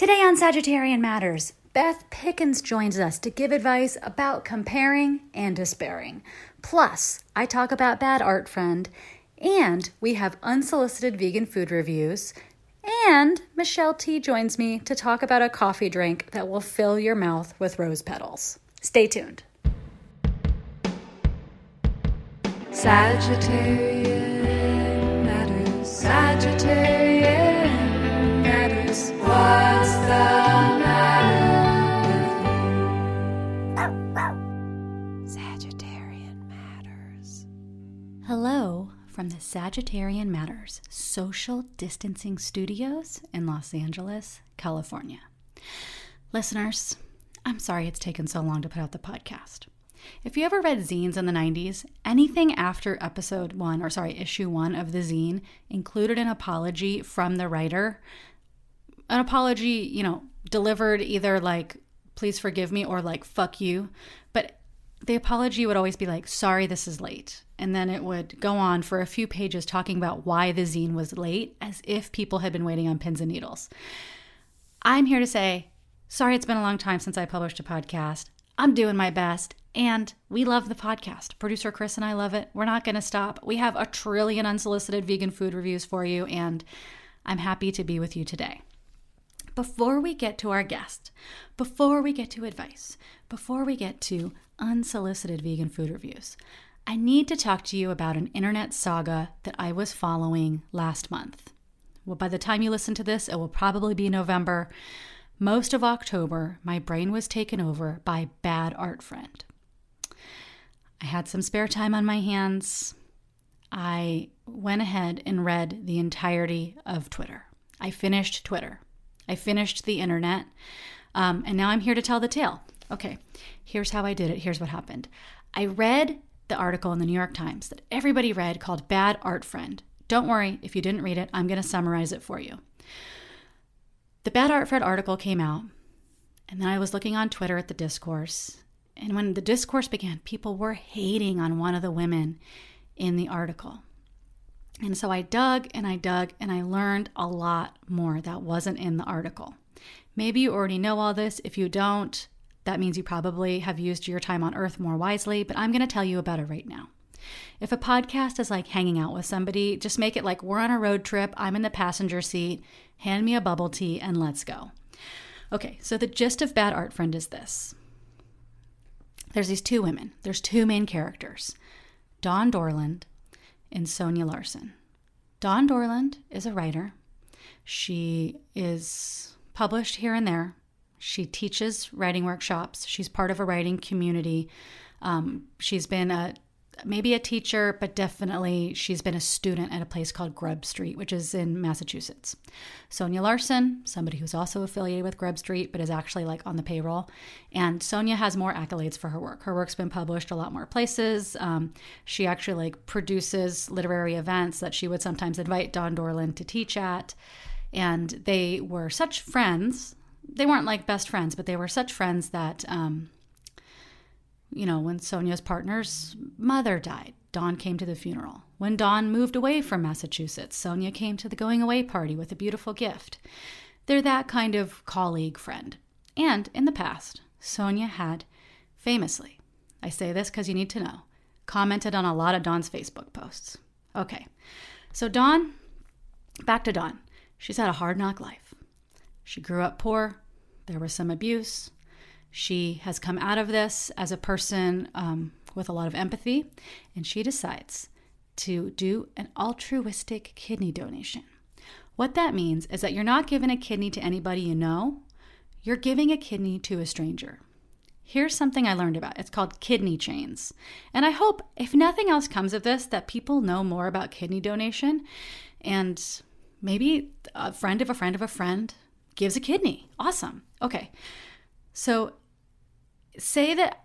Today on Sagittarian Matters, Beth Pickens joins us to give advice about comparing and despairing. Plus, I talk about Bad Art Friend, and we have unsolicited vegan food reviews. And Michelle Tea joins me to talk about a coffee drink that will fill your mouth with rose petals. Stay tuned. Sagittarian matters. Sagittarian matters. What's Hello from the Sagittarian Matters Social Distancing Studios in Los Angeles, California. Listeners, I'm sorry it's taken so long to put out the podcast. If you ever read zines in the 90s, anything after episode one, or sorry, issue one of the zine included an apology from the writer. An apology, you know, delivered either like, please forgive me, or like, fuck you. But the apology would always be like, sorry, this is late. And then it would go on for a few pages talking about why the zine was late, as if people had been waiting on pins and needles. I'm here to say, sorry, it's been a long time since I published a podcast. I'm doing my best. And we love the podcast. Producer Chris and I love it. We're not going to stop. We have a trillion unsolicited vegan food reviews for you, and I'm happy to be with you today. Before we get to our guest, before we get to advice, before we get to unsolicited vegan food reviews, I need to talk to you about an internet saga that I was following last month. Well, by the time you listen to this, it will probably be November. Most of October, my brain was taken over by Bad Art Friend. I had some spare time on my hands. I went ahead and read the entirety of Twitter. I finished Twitter. I finished the internet. Um, and now I'm here to tell the tale. Okay, here's how I did it. Here's what happened. I read the article in the New York Times that everybody read called Bad Art Friend. Don't worry if you didn't read it, I'm going to summarize it for you. The Bad Art Friend article came out, and then I was looking on Twitter at the discourse, and when the discourse began, people were hating on one of the women in the article. And so I dug and I dug and I learned a lot more that wasn't in the article. Maybe you already know all this. If you don't, that means you probably have used your time on earth more wisely, but I'm going to tell you about it right now. If a podcast is like hanging out with somebody, just make it like we're on a road trip, I'm in the passenger seat, hand me a bubble tea, and let's go. Okay, so the gist of Bad Art Friend is this there's these two women. There's two main characters, Dawn Dorland and Sonya Larson. Dawn Dorland is a writer. She is published here and there. She teaches writing workshops. She's part of a writing community. Um, she's been a maybe a teacher, but definitely she's been a student at a place called Grub Street, which is in Massachusetts. Sonya Larson, somebody who's also affiliated with Grub Street, but is actually like on the payroll. And Sonya has more accolades for her work. Her work's been published a lot more places. Um, she actually like produces literary events that she would sometimes invite Dawn Dorland to teach at. And they were such friends. They weren't like best friends, but they were such friends that um, you know, when Sonya's partner's mother died, Dawn came to the funeral. When Dawn moved away from Massachusetts, Sonya came to the going away party with a beautiful gift. They're that kind of colleague friend. And in the past, Sonya had famously, I say this because you need to know, commented on a lot of Dawn's Facebook posts. Okay, so Dawn, back to Dawn. She's had a hard knock life. She grew up poor, there was some abuse, she has come out of this as a person um, with a lot of empathy, and she decides to do an altruistic kidney donation. What that means is that you're not giving a kidney to anybody you know, you're giving a kidney to a stranger. Here's something I learned about. It's called kidney chains. And I hope, if nothing else comes of this, that people know more about kidney donation and maybe a friend of a friend of a friend gives a kidney. Awesome. Okay. So say that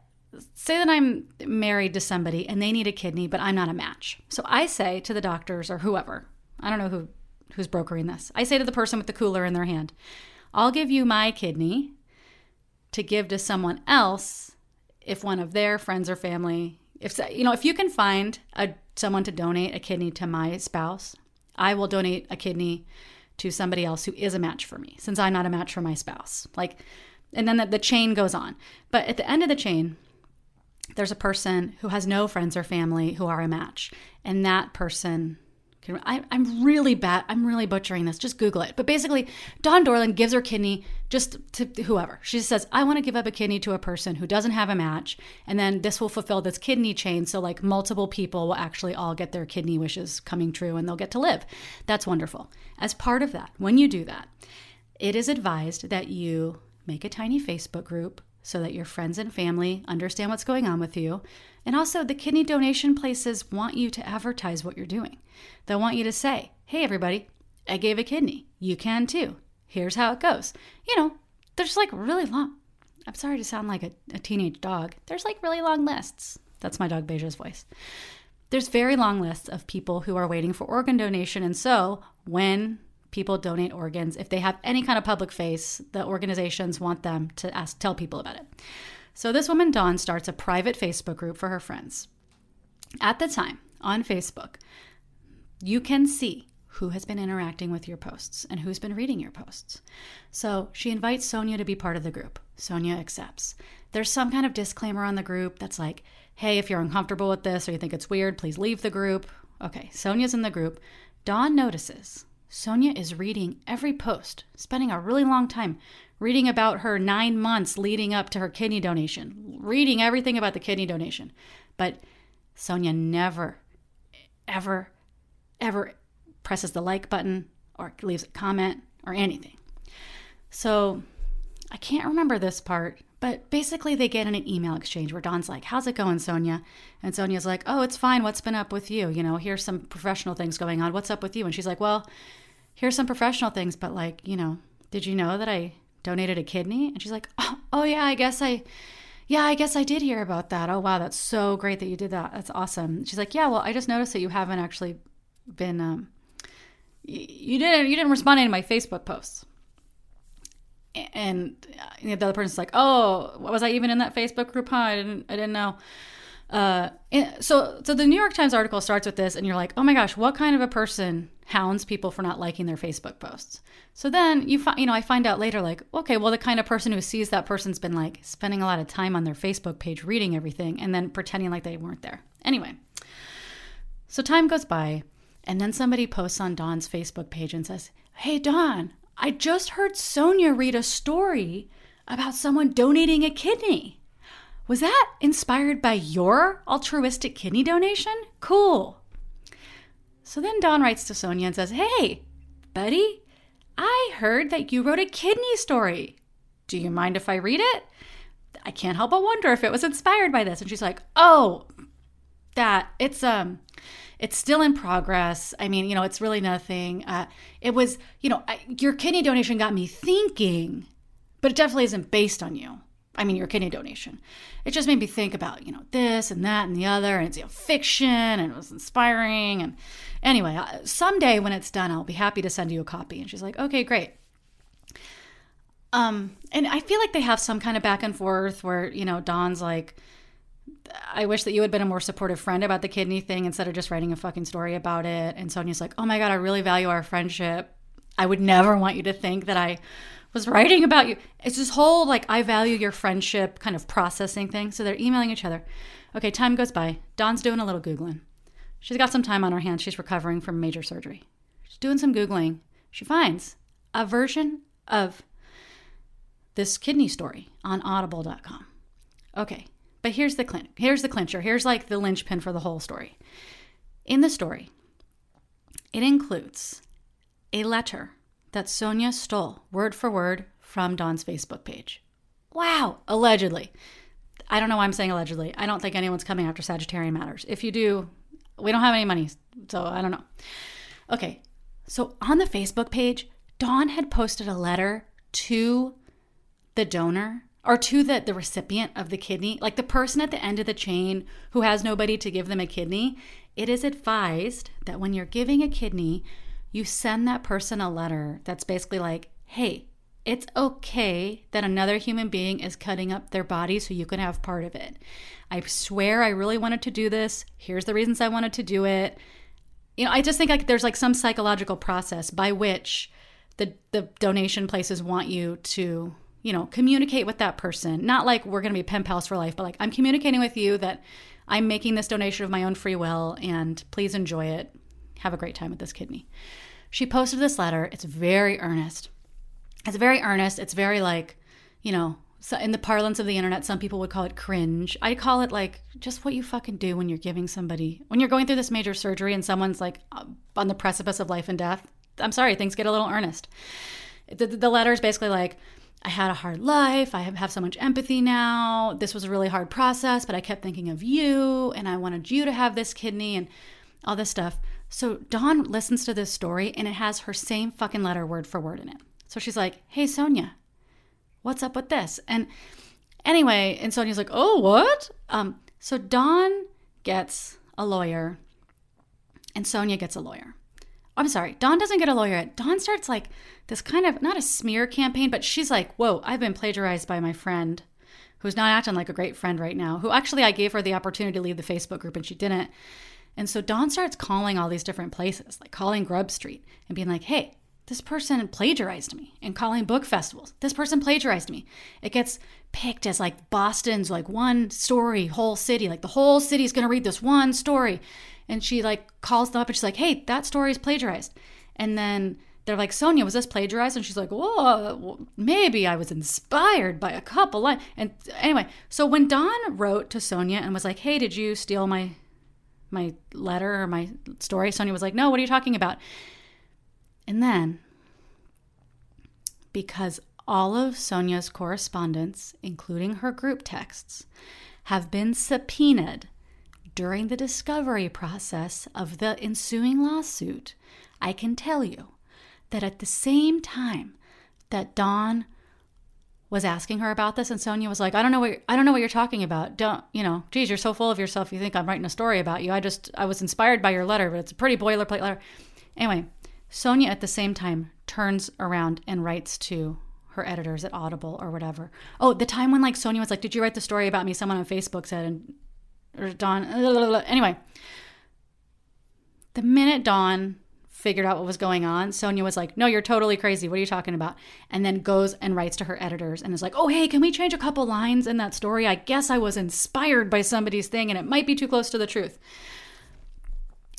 say that I'm married to somebody and they need a kidney, but I'm not a match. So I say to the doctors or whoever, I don't know who who's brokering this. I say to the person with the cooler in their hand, I'll give you my kidney to give to someone else if one of their friends or family if you know if you can find a someone to donate a kidney to my spouse, I will donate a kidney to somebody else who is a match for me, since I'm not a match for my spouse. Like, and then the, the chain goes on. But at the end of the chain, there's a person who has no friends or family who are a match, and that person can. I, am really bad. I'm really butchering this. Just Google it. But basically, Dawn Dorland gives her kidney just to whoever. She says, I want to give up a kidney to a person who doesn't have a match. And then this will fulfill this kidney chain. So, like, multiple people will actually all get their kidney wishes coming true and they'll get to live. That's wonderful. As part of that, when you do that, it is advised that you make a tiny Facebook group so that your friends and family understand what's going on with you. And also, the kidney donation places want you to advertise what you're doing. They'll want you to say, hey, everybody, I gave a kidney. You can too. Here's how it goes. You know, there's like really long. I'm sorry to sound like a, a teenage dog. There's like really long lists. That's my dog Beija's voice. There's very long lists of people who are waiting for organ donation. And so when people donate organs, if they have any kind of public face, the organizations want them to ask, tell people about it. So this woman, Dawn, starts a private Facebook group for her friends. At the time, on Facebook, you can see who has been interacting with your posts and who's been reading your posts. So she invites Sonya to be part of the group. Sonya accepts. There's some kind of disclaimer on the group that's like, hey, if you're uncomfortable with this or you think it's weird, please leave the group. Okay, Sonya's in the group. Dawn notices Sonya is reading every post, spending a really long time reading about her nine months leading up to her kidney donation, reading everything about the kidney donation. But Sonya never, ever, ever presses the like button or leaves a comment or anything. So I can't remember this part, but basically they get in an email exchange where Dawn's like, How's it going, Sonya? And Sonya's like, Oh, it's fine. What's been up with you? You know, here's some professional things going on. What's up with you? And she's like, Well, here's some professional things, but like, you know, did you know that I donated a kidney? And she's like, oh, oh, yeah, I guess I, yeah, I guess I did hear about that. Oh, wow, that's so great that you did that. That's awesome. She's like, yeah, well, I just noticed that you haven't actually been, um, you didn't, you didn't respond to my Facebook posts. And the other person's like, oh, was I even in that Facebook group? Huh? I didn't, I didn't know. Uh, so, so the New York Times article starts with this, and you're like, oh my gosh, what kind of a person hounds people for not liking their Facebook posts? So then you find, you know, I find out later, like, okay, well, the kind of person who sees that person's been like spending a lot of time on their Facebook page reading everything and then pretending like they weren't there. Anyway, so time goes by, and then somebody posts on Dawn's Facebook page and says, hey, Dawn, I just heard Sonya read a story about someone donating a kidney. Was that inspired by your altruistic kidney donation? Cool. So then Dawn writes to Sonya and says, Hey, buddy, I heard that you wrote a kidney story. Do you mind if I read it? I can't help but wonder if it was inspired by this. And she's like, Oh, that it's um it's still in progress. I mean, you know, it's really nothing. Uh, it was, you know, I, your kidney donation got me thinking, but it definitely isn't based on you. I mean, your kidney donation. It just made me think about, you know, this and that and the other, and it's you know, fiction and it was inspiring. And anyway, uh, someday when it's done, I'll be happy to send you a copy. And she's like, okay, great. Um, and I feel like they have some kind of back and forth where, you know, Dawn's like, I wish that you had been a more supportive friend about the kidney thing instead of just writing a fucking story about it. And Sonya's like, oh my God, I really value our friendship. I would never want you to think that I was writing about you. It's this whole like I value your friendship kind of processing thing. So they're emailing each other. Okay, time goes by. Dawn's doing a little googling. She's got some time on her hands. She's recovering from major surgery. She's doing some googling. She finds a version of this kidney story on audible.com. Okay, but here's the clin- here's the clincher. Here's like the linchpin for the whole story. In the story, it includes a letter that Sonya stole word for word from Dawn's Facebook page. Wow, allegedly. I don't know why I'm saying allegedly. I don't think anyone's coming after Sagittarian Matters. If you do, we don't have any money, so I don't know. Okay, so on the Facebook page, Dawn had posted a letter to the donor or to the, the recipient of the kidney, like the person at the end of the chain who has nobody to give them a kidney. It is advised that when you're giving a kidney, you send that person a letter that's basically like, hey, it's okay that another human being is cutting up their body so you can have part of it. I swear I really wanted to do this. Here's the reasons I wanted to do it. You know, I just think like there's like some psychological process by which the the donation places want you to you know communicate with that person not like we're going to be pen pals for life but like i'm communicating with you that i'm making this donation of my own free will and please enjoy it have a great time with this kidney she posted this letter it's very earnest it's very earnest it's very like you know so in the parlance of the internet some people would call it cringe i call it like just what you fucking do when you're giving somebody when you're going through this major surgery and someone's like uh, on the precipice of life and death i'm sorry things get a little earnest the, the letter is basically like I had a hard life. I have so much empathy now. This was a really hard process, but I kept thinking of you and I wanted you to have this kidney and all this stuff. So Dawn listens to this story and it has her same fucking letter word for word in it. So she's like, Hey, Sonya, what's up with this? And anyway, and Sonya's like, Oh, what? Um, so Dawn gets a lawyer and Sonya gets a lawyer. I'm sorry, Dawn doesn't get a lawyer yet. Dawn starts like this kind of not a smear campaign, but she's like, Whoa, I've been plagiarized by my friend who's not acting like a great friend right now, who actually I gave her the opportunity to leave the Facebook group and she didn't. And so Dawn starts calling all these different places, like calling Grub Street and being like, Hey, this person plagiarized me and calling book festivals. This person plagiarized me. It gets picked as like Boston's like one story, whole city. Like the whole city's gonna read this one story and she like calls them up and she's like, "Hey, that story is plagiarized." And then they're like, "Sonya, was this plagiarized?" And she's like, "Whoa, maybe I was inspired by a couple lines." And anyway, so when Dawn wrote to Sonya and was like, "Hey, did you steal my my letter or my story?" Sonya was like, "No, what are you talking about?" And then because all of Sonya's correspondence, including her group texts, have been subpoenaed during the discovery process of the ensuing lawsuit, I can tell you that at the same time that Dawn was asking her about this and Sonya was like, I don't know what I don't know what you're talking about. Don't, you know, geez, you're so full of yourself. You think I'm writing a story about you. I just I was inspired by your letter, but it's a pretty boilerplate letter. Anyway, Sonya at the same time turns around and writes to her editors at Audible or whatever. Oh, the time when like Sonya was like, "Did you write the story about me?" Someone on Facebook said, and or Dawn. Anyway, the minute Dawn figured out what was going on, Sonya was like, No, you're totally crazy. What are you talking about? And then goes and writes to her editors and is like, Oh, hey, can we change a couple lines in that story? I guess I was inspired by somebody's thing and it might be too close to the truth.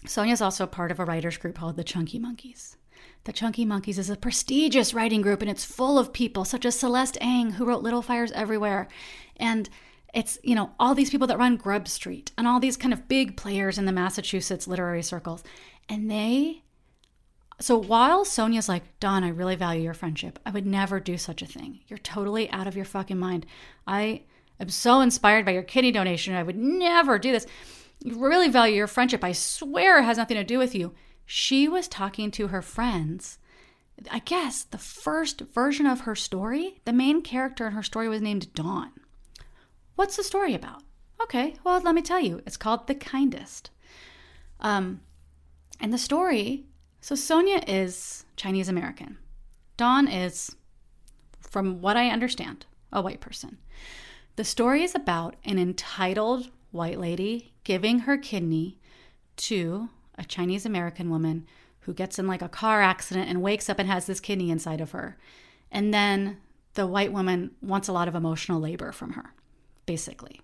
Sonya's also part of a writers group called the Chunky Monkeys. The Chunky Monkeys is a prestigious writing group and it's full of people such as Celeste Ng, who wrote Little Fires Everywhere, and it's you know all these people that run grub street and all these kind of big players in the massachusetts literary circles and they so while sonya's like dawn i really value your friendship. I would never do such a thing. You're totally out of your fucking mind. I am so inspired by your kidney donation. I would never do this. You really value your friendship. I swear it has nothing to do with you. She was talking to her friends. I guess the first version of her story the main character in her story was named dawn. What's the story about? Okay, well, let me tell you. It's called The Kindest. Um, and the story so Sonya is Chinese American. Dawn is, from what I understand, a white person. The story is about an entitled white lady giving her kidney to a Chinese American woman who gets in like a car accident and wakes up and has this kidney inside of her. And then the white woman wants a lot of emotional labor from her basically.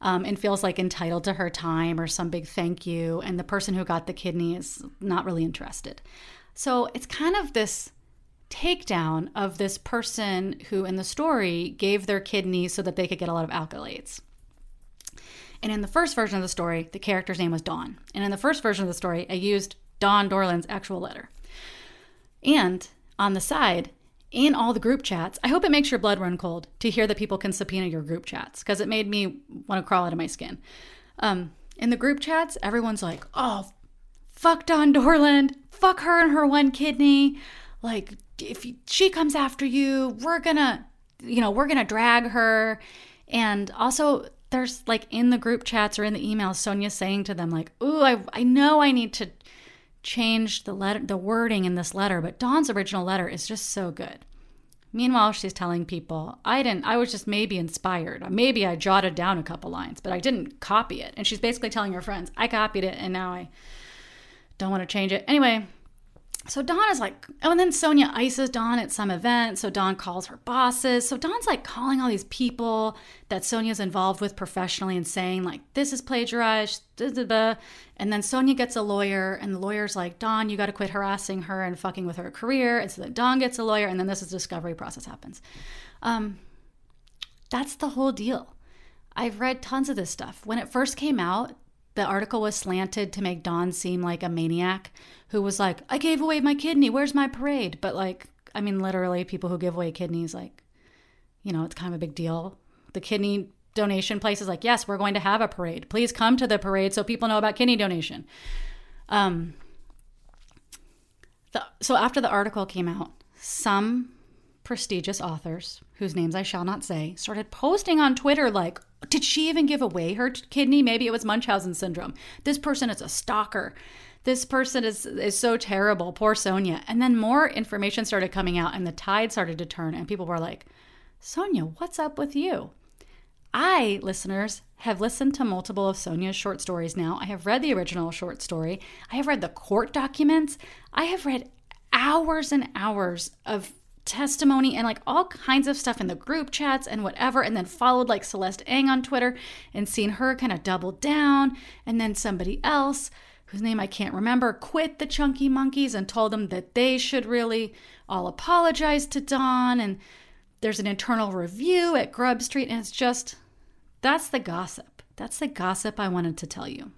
Um, and feels like entitled to her time or some big thank you. And the person who got the kidney is not really interested. So it's kind of this takedown of this person who, in the story, gave their kidney so that they could get a lot of accolades. And in the first version of the story, the character's name was Dawn. And in the first version of the story, I used Dawn Dorland's actual letter. And on the side, in all the group chats. I hope it makes your blood run cold to hear that people can subpoena your group chats because it made me want to crawl out of my skin. Um, in the group chats, everyone's like, oh, fuck Dawn Dorland, fuck her and her one kidney. Like, if she comes after you, we're gonna, you know, we're gonna drag her. And also, there's like in the group chats or in the emails, Sonya saying to them, like, ooh, I, I know I need to change the letter the wording in this letter, but Dawn's original letter is just so good. Meanwhile, she's telling people, I didn't I was just maybe inspired. Maybe I jotted down a couple lines, but I didn't copy it. And she's basically telling her friends, I copied it and now I don't want to change it. Anyway, so Dawn is like, oh, and then Sonya ices Dawn at some event. So Dawn calls her bosses. So Dawn's like calling all these people that Sonya's involved with professionally and saying, like, this is plagiarized. And then Sonya gets a lawyer, and the lawyer's like, Dawn, you got to quit harassing her and fucking with her career. And so then Dawn gets a lawyer, and then this is discovery process happens. Um, that's the whole deal. I've read tons of this stuff. When it first came out, the article was slanted to make Dawn seem like a maniac who was like, I gave away my kidney. Where's my parade? But like, I mean, literally, people who give away kidneys, like, you know, it's kind of a big deal. The kidney donation place is like, yes, we're going to have a parade. Please come to the parade so people know about kidney donation. Um, the, so after the article came out, some prestigious authors, whose names I shall not say, started posting on Twitter like, did she even give away her kidney? Maybe it was Munchausen syndrome. This person is a stalker. This person is is so terrible. Poor Sonya. And then more information started coming out and the tide started to turn and people were like, "Sonya, what's up with you?" I, listeners, have listened to multiple of Sonya's short stories now. I have read the original short story. I have read the court documents. I have read hours and hours of testimony and like all kinds of stuff in the group chats and whatever, and then followed like Celeste Ng on Twitter and seen her kind of double down. And then somebody else, whose name I can't remember, quit the Chunky Monkeys and told them that they should really all apologize to Dawn. And there's an internal review at Grub Street, and it's just that's the gossip. That's the gossip I wanted to tell you.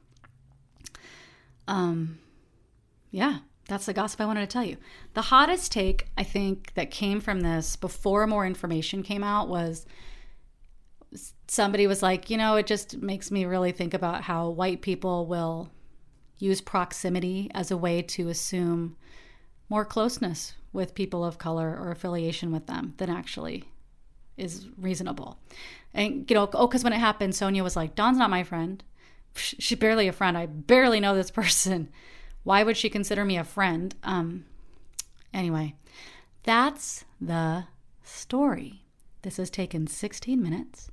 Um, yeah, that's the gossip I wanted to tell you. The hottest take, I think, that came from this before more information came out was somebody was like, you know, it just makes me really think about how white people will use proximity as a way to assume more closeness with people of color or affiliation with them than actually is reasonable. And, you know, oh, because when it happened, Sonya was like, Dawn's not my friend. She's barely a friend. I barely know this person. Why would she consider me a friend? Um, anyway, that's the story. This has taken 16 minutes.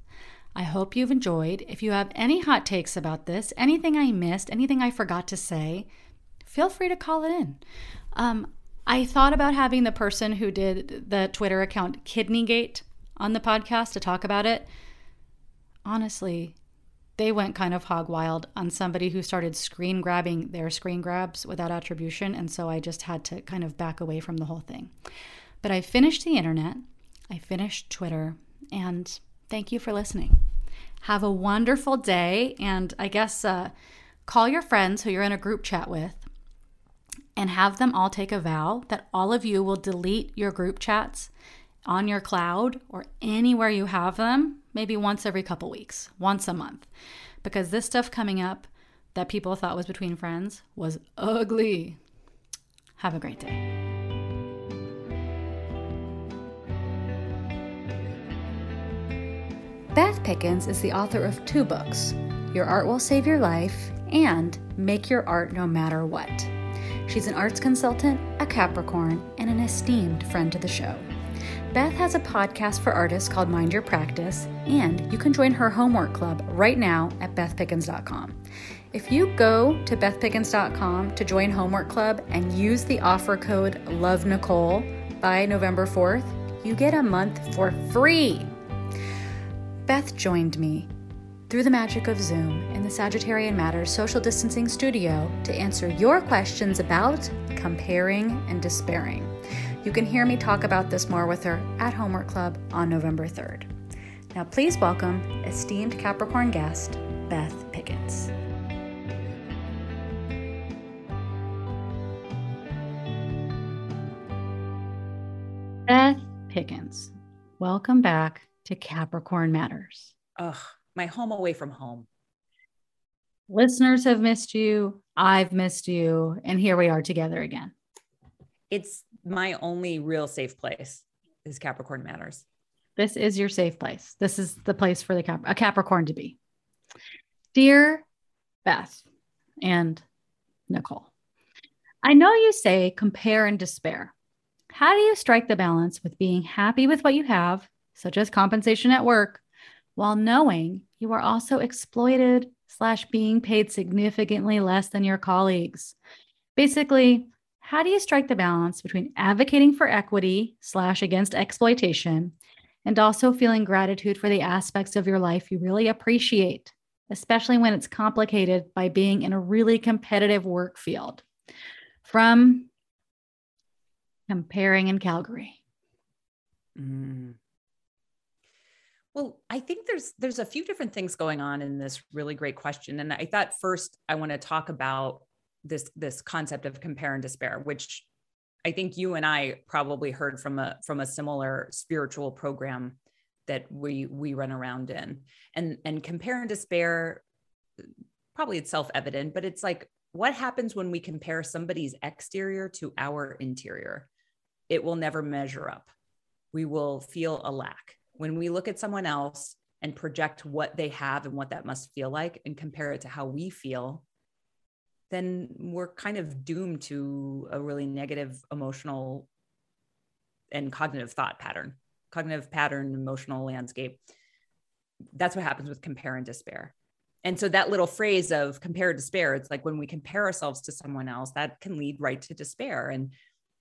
I hope you've enjoyed. If you have any hot takes about this, anything I missed, anything I forgot to say, feel free to call it in. Um, I thought about having the person who did the Twitter account Kidneygate on the podcast to talk about it. Honestly, they went kind of hog wild on somebody who started screen grabbing their screen grabs without attribution. And so I just had to kind of back away from the whole thing. But I finished the internet, I finished Twitter, and thank you for listening. Have a wonderful day. And I guess uh, call your friends who you're in a group chat with and have them all take a vow that all of you will delete your group chats on your cloud or anywhere you have them, maybe once every couple weeks, once a month. Because this stuff coming up that people thought was between friends was ugly. Have a great day. Beth Pickens is the author of two books Your Art Will Save Your Life and Make Your Art No Matter What. She's an arts consultant, a Capricorn, and an esteemed friend to the show. Beth has a podcast for artists called Mind Your Practice, and you can join her homework club right now at bethpickens.com. If you go to bethpickens.com to join Homework Club and use the offer code LOVENICOLE by November 4th, you get a month for free. Beth joined me through the magic of Zoom in the Sagittarian Matters social distancing studio to answer your questions about comparing and despairing. You can hear me talk about this more with her at Homework Club on November 3rd. Now, please welcome esteemed Capricorn guest, Beth Pickens. Beth Pickens, welcome back to Capricorn Matters. Ugh, my home away from home. Listeners have missed you. I've missed you. And here we are together again. It's my only real safe place is Capricorn Matters. This is your safe place. This is the place for the Cap- a Capricorn to be. Dear Beth and Nicole, I know you say compare and despair. How do you strike the balance with being happy with what you have, such as compensation at work, while knowing you are also exploited slash being paid significantly less than your colleagues? Basically, how do you strike the balance between advocating for equity slash against exploitation and also feeling gratitude for the aspects of your life you really appreciate, especially when it's complicated by being in a really competitive work field? From comparing in Calgary. Mm. Well, I think there's there's a few different things going on in this really great question, and I thought first I want to talk about this this concept of compare and despair, which I think you and I probably heard from a from a similar spiritual program that we we run around in, and and compare and despair. Probably it's self evident, but it's like what happens when we compare somebody's exterior to our interior? It will never measure up. We will feel a lack when we look at someone else and project what they have and what that must feel like and compare it to how we feel then we're kind of doomed to a really negative emotional and cognitive thought pattern, cognitive pattern, emotional landscape. That's what happens with compare and despair. And so that little phrase of compare despair, it's like when we compare ourselves to someone else, that can lead right to despair. And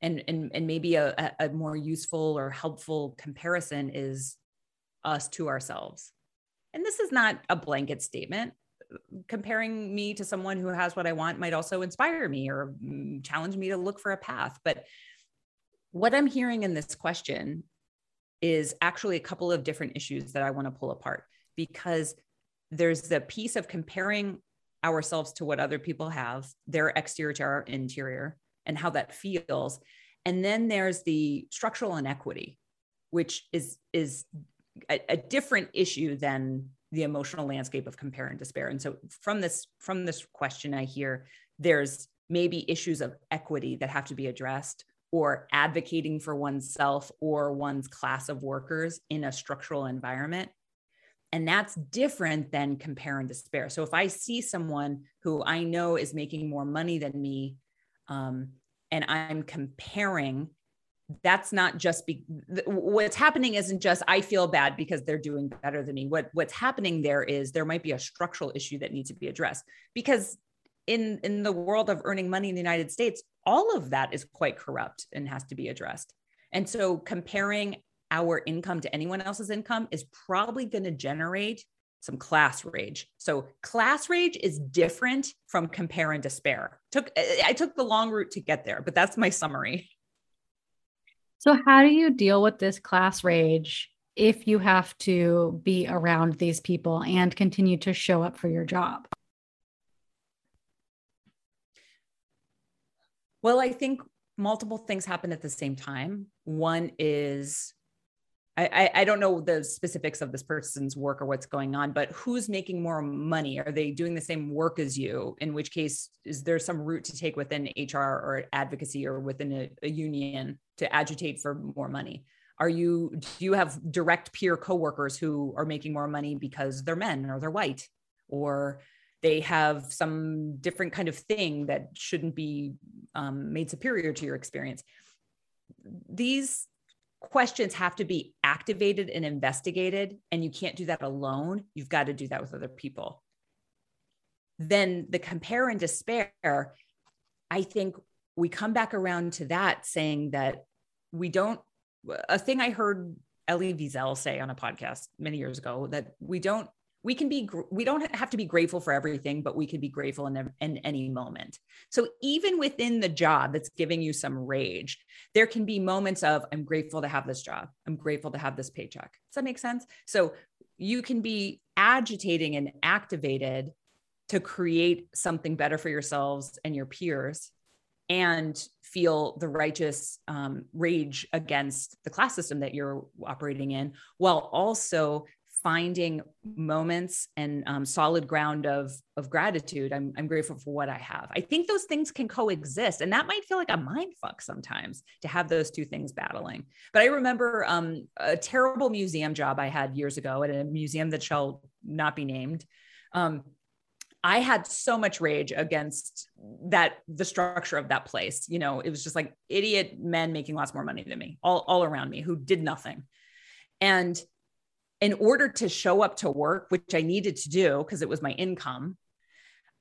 and and, and maybe a, a more useful or helpful comparison is us to ourselves. And this is not a blanket statement comparing me to someone who has what I want might also inspire me or mm, challenge me to look for a path. But what I'm hearing in this question is actually a couple of different issues that I want to pull apart because there's the piece of comparing ourselves to what other people have, their exterior to our interior, and how that feels. And then there's the structural inequity, which is is a, a different issue than the emotional landscape of compare and despair. And so from this from this question i hear there's maybe issues of equity that have to be addressed or advocating for oneself or one's class of workers in a structural environment. And that's different than compare and despair. So if i see someone who i know is making more money than me um, and i'm comparing that's not just be what's happening isn't just i feel bad because they're doing better than me what what's happening there is there might be a structural issue that needs to be addressed because in in the world of earning money in the united states all of that is quite corrupt and has to be addressed and so comparing our income to anyone else's income is probably going to generate some class rage. So class rage is different from compare and despair. Took I took the long route to get there, but that's my summary. So, how do you deal with this class rage if you have to be around these people and continue to show up for your job? Well, I think multiple things happen at the same time. One is I, I, don't know the specifics of this person's work or what's going on, but who's making more money? Are they doing the same work as you? In which case, is there some route to take within HR or advocacy or within a, a union to agitate for more money? Are you do you have direct peer coworkers who are making more money because they're men or they're white or they have some different kind of thing that shouldn't be um, made superior to your experience? These questions have to be activated and investigated and you can't do that alone you've got to do that with other people then the compare and despair i think we come back around to that saying that we don't a thing i heard elie wiesel say on a podcast many years ago that we don't we can be we don't have to be grateful for everything but we can be grateful in, in any moment. So even within the job that's giving you some rage there can be moments of i'm grateful to have this job. I'm grateful to have this paycheck. Does that make sense? So you can be agitating and activated to create something better for yourselves and your peers and feel the righteous um, rage against the class system that you're operating in while also finding moments and um, solid ground of of gratitude. I'm, I'm grateful for what i have. I think those things can coexist and that might feel like a mind fuck sometimes to have those two things battling. But i remember um, a terrible museum job i had years ago at a museum that shall not be named. Um, I had so much rage against that the structure of that place. You know, it was just like idiot men making lots more money than me, all, all around me who did nothing. And in order to show up to work, which I needed to do because it was my income,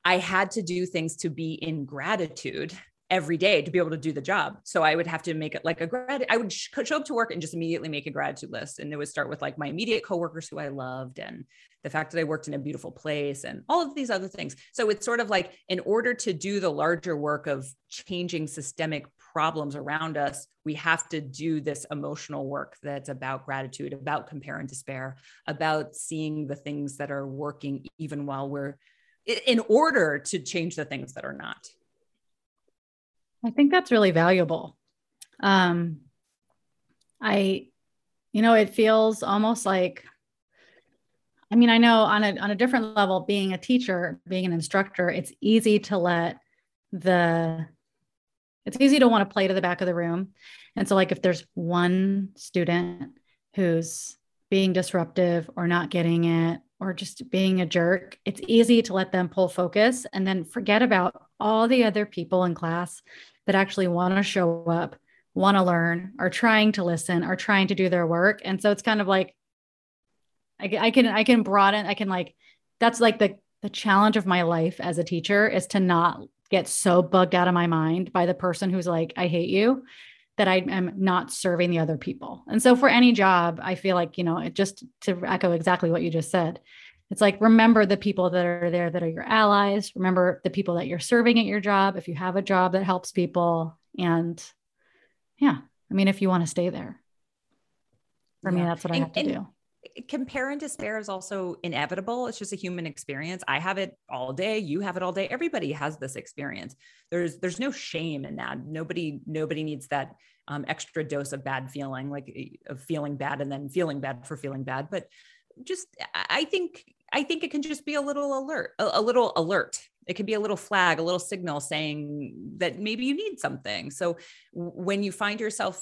I had to do things to be in gratitude every day to be able to do the job. So I would have to make it like a grad. I would show up to work and just immediately make a gratitude list. And it would start with like my immediate coworkers who I loved and the fact that I worked in a beautiful place and all of these other things. So it's sort of like in order to do the larger work of changing systemic problems around us, we have to do this emotional work that's about gratitude, about compare and despair, about seeing the things that are working even while we're in order to change the things that are not. I think that's really valuable. Um, I, you know, it feels almost like, I mean, I know on a on a different level, being a teacher, being an instructor, it's easy to let the, it's easy to want to play to the back of the room, and so like if there's one student who's being disruptive or not getting it or just being a jerk, it's easy to let them pull focus and then forget about all the other people in class that actually want to show up, want to learn, are trying to listen, are trying to do their work. And so it's kind of like I, I can I can broaden, I can like that's like the the challenge of my life as a teacher is to not get so bugged out of my mind by the person who's like, I hate you, that I am not serving the other people. And so for any job, I feel like, you know, it just to echo exactly what you just said, it's like remember the people that are there that are your allies. Remember the people that you're serving at your job if you have a job that helps people. And yeah i mean if you want to stay there. For yeah. me that's what and, i have to do. compare and despair is also inevitable. It's just a human experience. I have it all day you have it all day. Everybody has this experience. There's there's no shame in that. Nobody nobody needs that um, extra dose of bad feeling like of feeling bad and then feeling bad for feeling bad. But just i think I think it can just be a little alert, a, a, little alert. It can be a little flag, a little signal saying that maybe you need something. So when you find yourself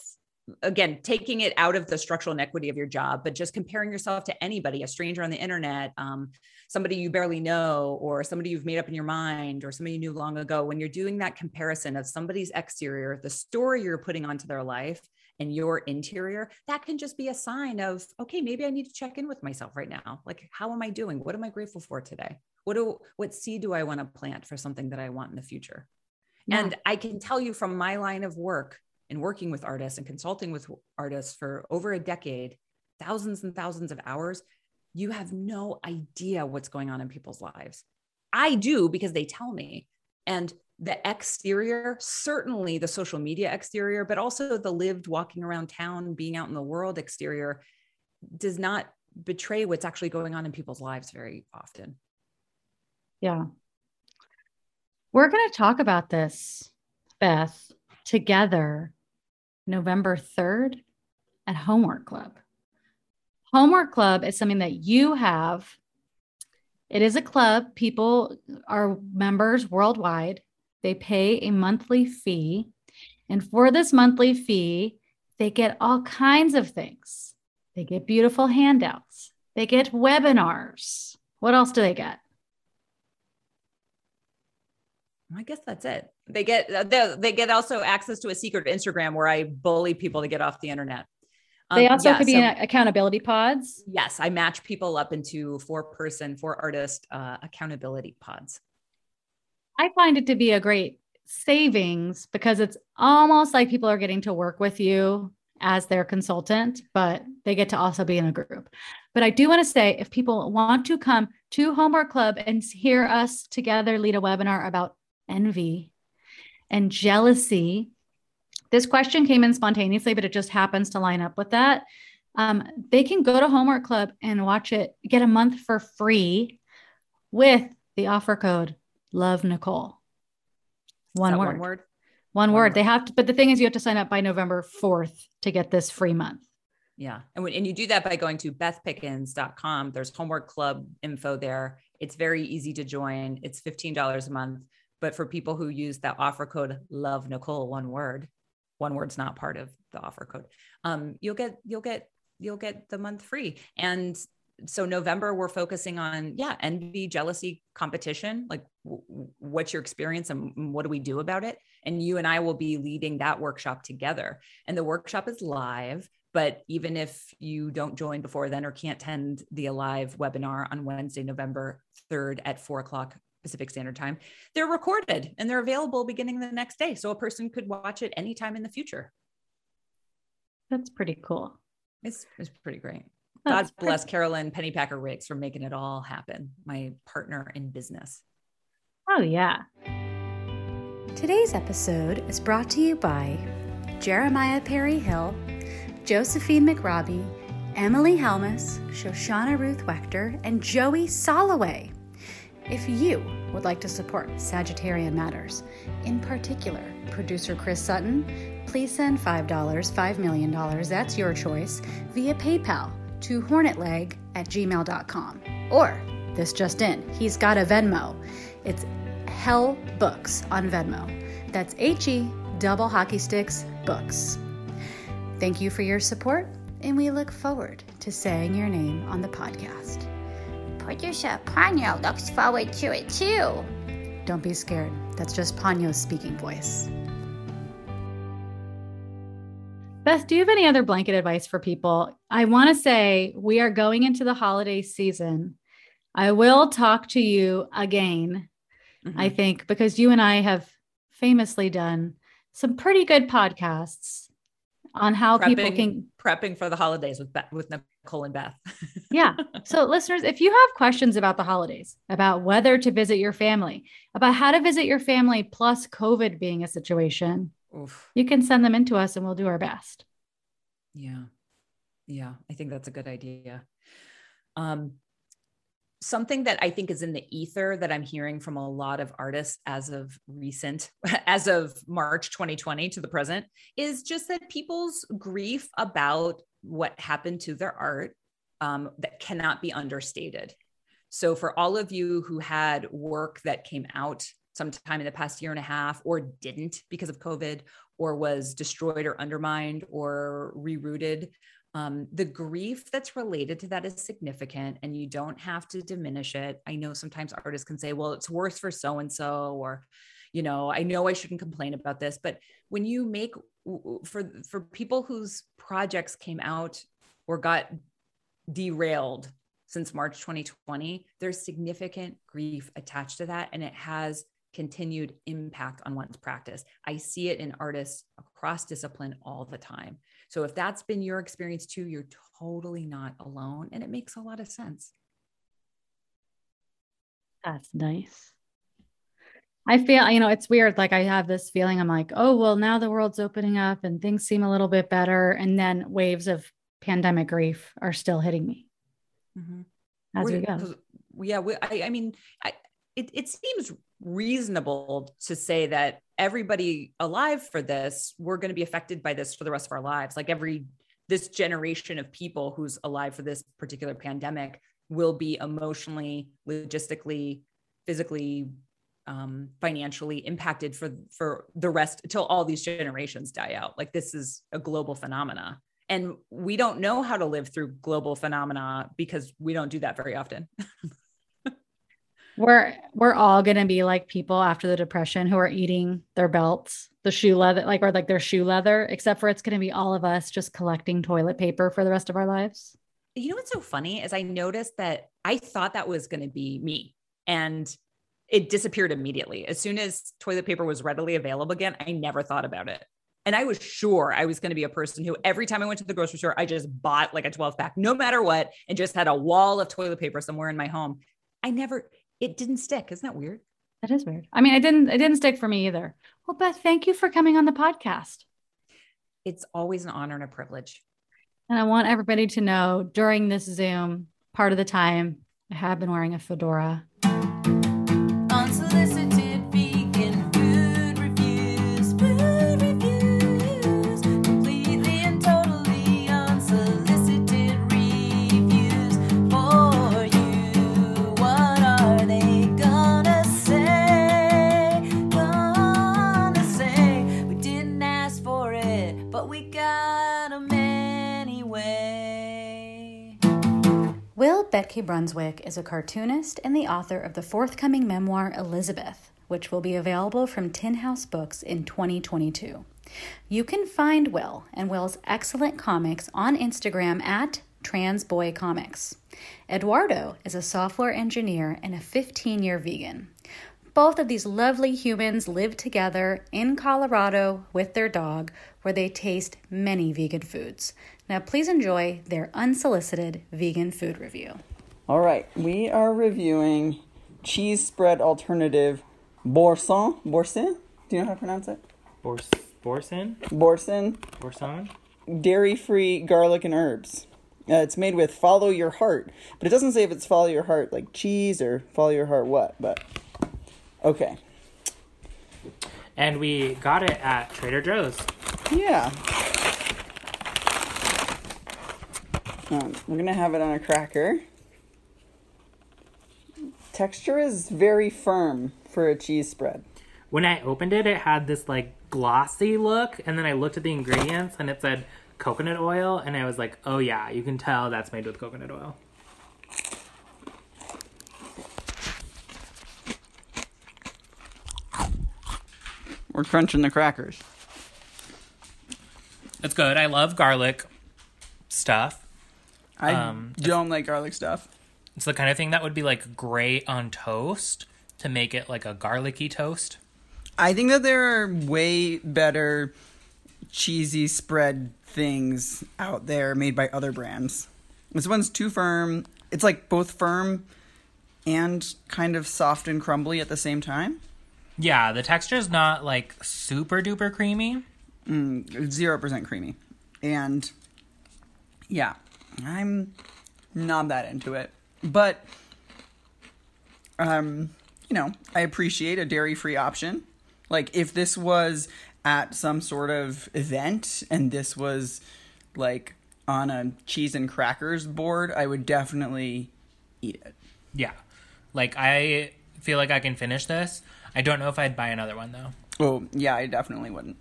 again taking it out of the structural inequity of your job but just comparing yourself to anybody a stranger on the internet um, somebody you barely know or somebody you've made up in your mind or somebody you knew long ago when you're doing that comparison of somebody's exterior the story you're putting onto their life and your interior, that can just be a sign of, okay, maybe I need to check in with myself right now. Like, how am I doing? What am I grateful for today? What do what seed do I want to plant for something that I want in the future? Yeah. And I can tell you from my line of work and working with artists and consulting with artists for over a decade, thousands and thousands of hours, you have no idea what's going on in people's lives. I do because they tell me. And the exterior, certainly the social media exterior, but also the lived walking around town, being out in the world exterior, does not betray what's actually going on in people's lives very often. Yeah. We're going to talk about this, Beth, together November 3rd at Homework Club. Homework Club is something that you have. It is a club. People are members worldwide. They pay a monthly fee. And for this monthly fee, they get all kinds of things. They get beautiful handouts, they get webinars. What else do they get? I guess that's it. They get they, they get also access to a secret Instagram where I bully people to get off the internet. Um, they also yeah, could be so, accountability pods. Yes, I match people up into four person, four artist uh, accountability pods. I find it to be a great savings because it's almost like people are getting to work with you as their consultant, but they get to also be in a group. But I do want to say if people want to come to Homework Club and hear us together lead a webinar about envy and jealousy, this question came in spontaneously, but it just happens to line up with that. Um, they can go to Homework Club and watch it, get a month for free with the offer code Love Nicole. One word. one word. One, one word. word. They have to, but the thing is, you have to sign up by November 4th to get this free month. Yeah. And, when, and you do that by going to bethpickens.com. There's homework club info there. It's very easy to join. It's $15 a month. But for people who use that offer code love Nicole, one word, one word's not part of the offer code. Um, you'll get, you'll get, you'll get the month free. And so November we're focusing on yeah envy jealousy competition like w- what's your experience and what do we do about it and you and I will be leading that workshop together and the workshop is live but even if you don't join before then or can't attend the live webinar on Wednesday November 3rd at 4 o'clock Pacific Standard Time, they're recorded and they're available beginning the next day. So a person could watch it anytime in the future. That's pretty cool. It's, it's pretty great. That's God bless Carolyn Pennypacker Riggs for making it all happen, my partner in business. Oh, yeah. Today's episode is brought to you by Jeremiah Perry Hill, Josephine McRobbie, Emily Helmus, Shoshana Ruth Wechter, and Joey Soloway. If you would like to support Sagittarian Matters, in particular producer Chris Sutton, please send $5, $5 million, that's your choice, via PayPal to hornetleg at gmail.com. Or, this just in, he's got a Venmo. It's Hell Books on Venmo. That's H E double hockey sticks books. Thank you for your support, and we look forward to saying your name on the podcast. Producer Ponyo looks forward to it too. Don't be scared. That's just Ponyo's speaking voice. Beth, do you have any other blanket advice for people? I want to say we are going into the holiday season. I will talk to you again, Mhm. I think, because you and I have famously done some pretty good podcasts on how people can prepping for the holidays with Beth, with Nicole and Beth. Yeah. So, listeners, if you have questions about the holidays, about whether to visit your family, about how to visit your family plus COVID being a situation, Oof. you can send them into us and we'll do our best. Yeah. Yeah. I think that's a good idea. Um, something that I think is in the ether that I'm hearing from a lot of artists as of recent, as of March 2020 to the present, is just that people's grief about what happened to their art um, that cannot be understated. So, for all of you who had work that came out sometime in the past year and a half or didn't because of COVID or was destroyed or undermined or rerouted, um, the grief that's related to that is significant and you don't have to diminish it. I know sometimes artists can say, well, it's worse for so and so, or, you know, I know I shouldn't complain about this. But when you make for for people whose projects came out or got derailed since March 2020, there's significant grief attached to that. And it has continued impact on one's practice. I see it in artists across discipline all the time. So if that's been your experience too, you're totally not alone. And it makes a lot of sense. That's nice. I feel, you know, it's weird. Like I have this feeling, I'm like, oh, well, now the world's opening up and things seem a little bit better. And then waves of pandemic grief are still hitting me mm-hmm. as we We're- go. 'cause- Yeah, we, I, I mean, I, it, it seems reasonable to say that everybody alive for this, we're going to be affected by this for the rest of our lives. Like every this generation of people who's alive for this particular pandemic will be emotionally, logistically, physically, um, financially impacted for for the rest until all these generations die out. Like this is a global phenomena and we don't know how to live through global phenomena because we don't do that very often we're we're all gonna be like people after the depression who are eating their belts, the shoe leather, like or like their shoe leather, except for it's gonna be all of us just collecting toilet paper for the rest of our lives. you know what's so funny is i noticed that i thought that was to be me and it disappeared immediately. As soon as toilet paper was readily available again i never thought about it. And i was sure i was going to be a person who every time i went to the grocery store i just bought like a 12 pack no matter what and just had a wall of toilet paper somewhere in my home. I never it didn't stick isn't that weird That is weird. I mean, it didn't it didn't stick for me either. Well, Beth, thank you for coming on the podcast. it's always an honor and a privilege And I want everybody to know during this Zoom part of the time, I have been wearing a fedora. Betke Brunswick is a cartoonist and the author of the forthcoming memoir Elizabeth, which will be available from Tin House Books in 2022. You can find Will and Will's excellent comics on Instagram at Trans Boy Comics. Eduardo is a software engineer and a 15 year vegan. Both of these lovely humans live together in Colorado with their dog, where they taste many vegan foods. Now, please enjoy their unsolicited vegan food review. All right, we are reviewing cheese spread alternative Boursin. Boursin? Do you know how to pronounce it? Bors- Borson? Boursin. Borson? Dairy free garlic and herbs. Uh, it's made with follow your heart, but it doesn't say if it's follow your heart like cheese or follow your heart what, but okay. And we got it at Trader Joe's. Yeah. Um, we're gonna have it on a cracker. Texture is very firm for a cheese spread. When I opened it, it had this like glossy look, and then I looked at the ingredients and it said coconut oil, and I was like, oh yeah, you can tell that's made with coconut oil. We're crunching the crackers. It's good. I love garlic stuff. I Um, don't like garlic stuff. It's the kind of thing that would be like great on toast to make it like a garlicky toast. I think that there are way better cheesy spread things out there made by other brands. This one's too firm. It's like both firm and kind of soft and crumbly at the same time. Yeah, the texture is not like super duper creamy. Zero percent creamy. And yeah, I'm not that into it. But um, you know, I appreciate a dairy free option. Like if this was at some sort of event and this was like on a cheese and crackers board, I would definitely eat it. Yeah. Like I feel like I can finish this. I don't know if I'd buy another one though. Oh, yeah, I definitely wouldn't.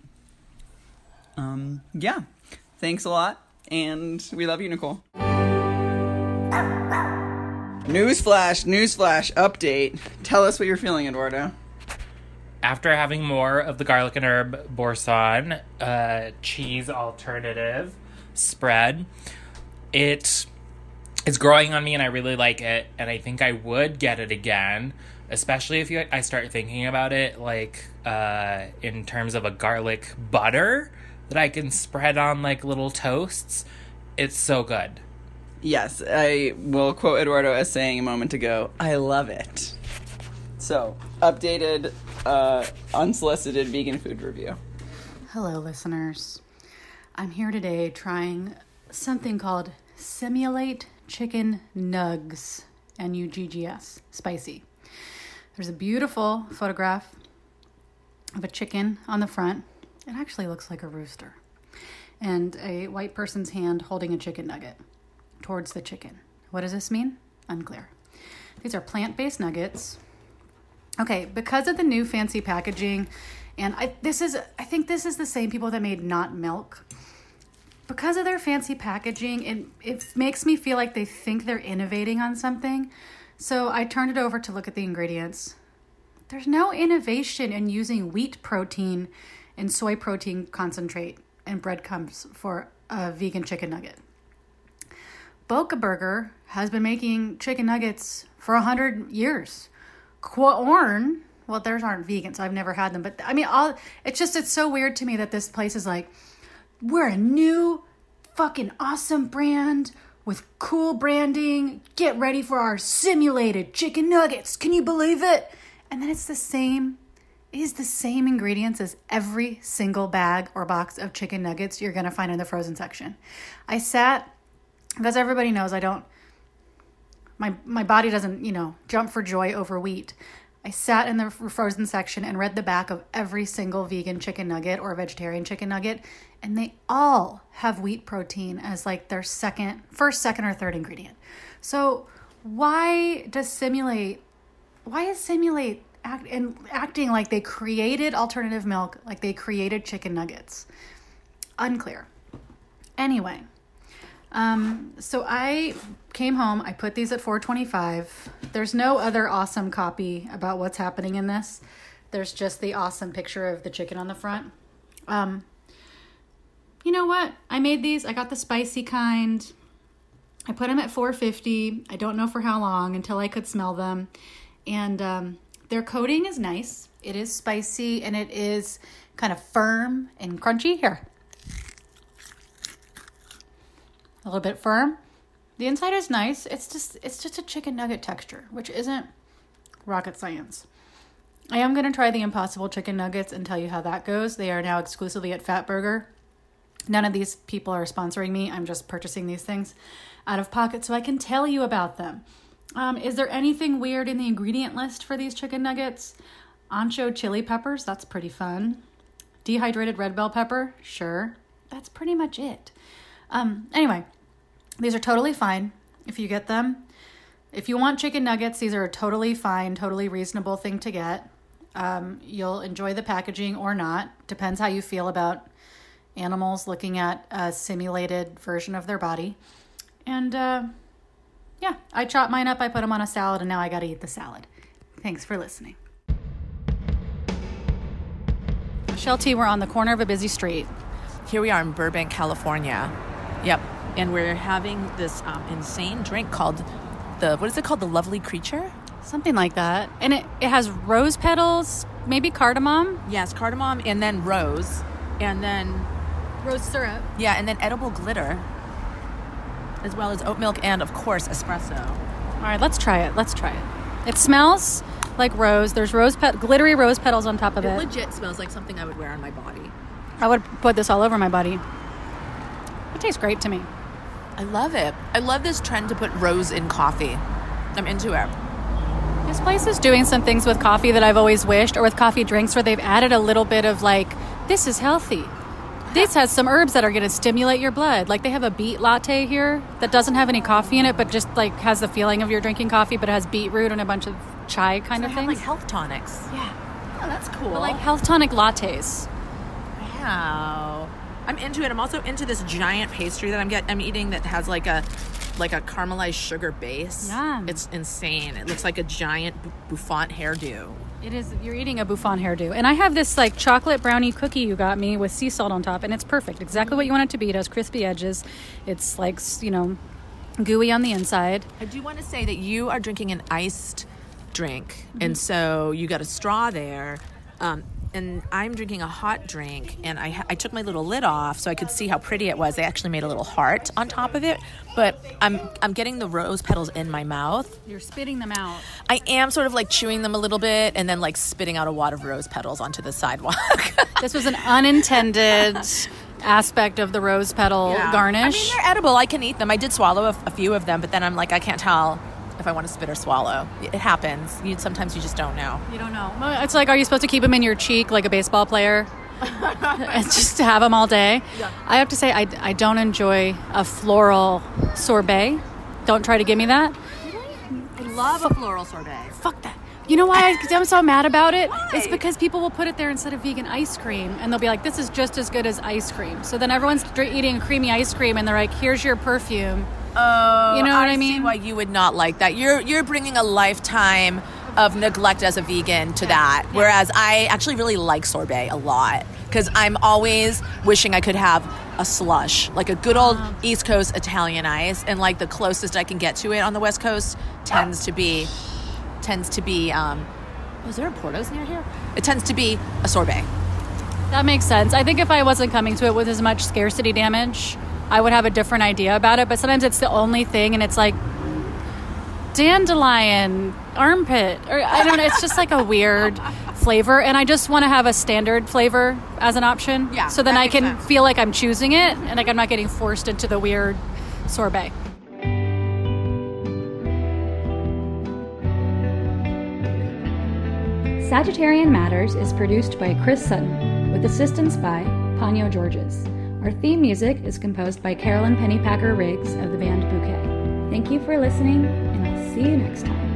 Um, yeah. Thanks a lot, and we love you, Nicole. Newsflash, newsflash, update. Tell us what you're feeling, Eduardo. After having more of the garlic and herb boursin uh, cheese alternative spread, it is growing on me and I really like it. And I think I would get it again, especially if you, I start thinking about it like uh, in terms of a garlic butter that I can spread on like little toasts. It's so good. Yes, I will quote Eduardo as saying a moment ago, I love it. So, updated, uh, unsolicited vegan food review. Hello, listeners. I'm here today trying something called Simulate Chicken Nugs, N U G G S, spicy. There's a beautiful photograph of a chicken on the front. It actually looks like a rooster. And a white person's hand holding a chicken nugget towards the chicken. What does this mean? Unclear. These are plant based nuggets. Okay, because of the new fancy packaging, and I this is I think this is the same people that made not milk. Because of their fancy packaging, it it makes me feel like they think they're innovating on something. So I turned it over to look at the ingredients. There's no innovation in using wheat protein and soy protein concentrate and breadcrumbs for a vegan chicken nugget. Boca Burger has been making chicken nuggets for a hundred years. Quorn, well, theirs aren't vegan, so I've never had them. But I mean, all it's just it's so weird to me that this place is like, we're a new, fucking awesome brand with cool branding. Get ready for our simulated chicken nuggets. Can you believe it? And then it's the same. It is the same ingredients as every single bag or box of chicken nuggets you're gonna find in the frozen section. I sat because everybody knows I don't my my body doesn't, you know, jump for joy over wheat. I sat in the frozen section and read the back of every single vegan chicken nugget or vegetarian chicken nugget and they all have wheat protein as like their second first, second or third ingredient. So, why does simulate why is simulate act and acting like they created alternative milk, like they created chicken nuggets? Unclear. Anyway, um, so I came home. I put these at 425. There's no other awesome copy about what's happening in this. There's just the awesome picture of the chicken on the front. Um, you know what? I made these. I got the spicy kind. I put them at 450. I don't know for how long until I could smell them. And um, their coating is nice. It is spicy and it is kind of firm and crunchy. Here. A little bit firm. The inside is nice. It's just it's just a chicken nugget texture, which isn't rocket science. I am going to try the Impossible Chicken Nuggets and tell you how that goes. They are now exclusively at Fatburger. None of these people are sponsoring me. I'm just purchasing these things out of pocket so I can tell you about them. Um, is there anything weird in the ingredient list for these chicken nuggets? Ancho chili peppers, that's pretty fun. Dehydrated red bell pepper, sure. That's pretty much it. Um, anyway, these are totally fine if you get them. If you want chicken nuggets, these are a totally fine, totally reasonable thing to get. Um, you'll enjoy the packaging or not. Depends how you feel about animals looking at a simulated version of their body. And uh, yeah, I chop mine up, I put them on a salad, and now I got to eat the salad. Thanks for listening. Michelle Tea, we're on the corner of a busy street. Here we are in Burbank, California. Yep. And we're having this um, insane drink called the, what is it called? The Lovely Creature? Something like that. And it, it has rose petals, maybe cardamom, Yes, cardamom and then rose. And then, rose syrup. yeah, and then edible glitter. As well as oat milk and, of course, espresso. All right, let's try it. Let's try it. It smells like rose. There's rose pet- glittery rose petals on top of It it. legit smells like something I would wear on my body. I would put this all over my body. Tastes great to me. I love it. I love this trend to put rose in coffee. I'm into it. This place is doing some things with coffee that I've always wished, or with coffee drinks where they've added a little bit of like, this is healthy. This has some herbs that are going to stimulate your blood. Like they have a beet latte here that doesn't have any coffee in it, but just like has the feeling of you're drinking coffee, but it has beetroot and a bunch of chai kind I of things. like health tonics. yeah, Oh, that's cool. but like health tonic lattes. Wow. I'm into it. I'm also into this giant pastry that I'm get I'm eating that has like a like a caramelized sugar base. Yum. It's insane. It looks like a giant bouffant hairdo. It is. You're eating a bouffant hairdo, and I have this like chocolate brownie cookie you got me with sea salt on top, and it's perfect. Exactly what you want it to be. It has crispy edges. It's like you know, gooey on the inside. I do want to say that you are drinking an iced drink, and so you got a straw there. Um, and I'm drinking a hot drink, and I, I took my little lid off so I could see how pretty it was. They actually made a little heart on top of it, but I'm I'm getting the rose petals in my mouth. You're spitting them out. I am sort of like chewing them a little bit and then like spitting out a wad of rose petals onto the sidewalk. This was an unintended aspect of the rose petal garnish. I mean, they're edible. I can eat them. I did swallow a, a few of them, but then I'm like, I can't tell if I want to spit or swallow. It happens. You sometimes you just don't know. you don't know. It's like, are you supposed to keep them in your cheek like a baseball player? and just to have them all day. I have to say, I, I don't enjoy a floral sorbet. Don't try to give me that. I love a floral sorbet. Fuck that. You know why I, I'm so mad about it? It's because people will put it there instead of vegan ice cream, and they'll be like, "This is just as good as ice cream." So then everyone's eating creamy ice cream, and they're like, "Here's your perfume." Oh, You know what I see mean? why you would not like that. You're you're bringing a lifetime of neglect as a vegan to that. Whereas I actually really like sorbet a lot because I'm always wishing I could have a slush, like a good old Uh-huh. East Coast Italian ice, and like the closest I can get to it on the West Coast tends to be tends to be. Um, was there a Portos near here? It tends to be a sorbet. That makes sense. I think if I wasn't coming to it with as much scarcity damage, I would have a different idea about it. But sometimes it's the only thing, and it's like dandelion, armpit, or I don't know. It's just like a weird flavor, and I just want to have a standard flavor as an option. Yeah, So then I can sense. feel like I'm choosing it, and like I'm not getting forced into the weird sorbet. Sagittarian Matters is produced by Chris Sutton with assistance by Ponyo Georges. Our theme music is composed by Carolyn Pennypacker Riggs of the band Bouquet. Thank you for listening, and I'll see you next time.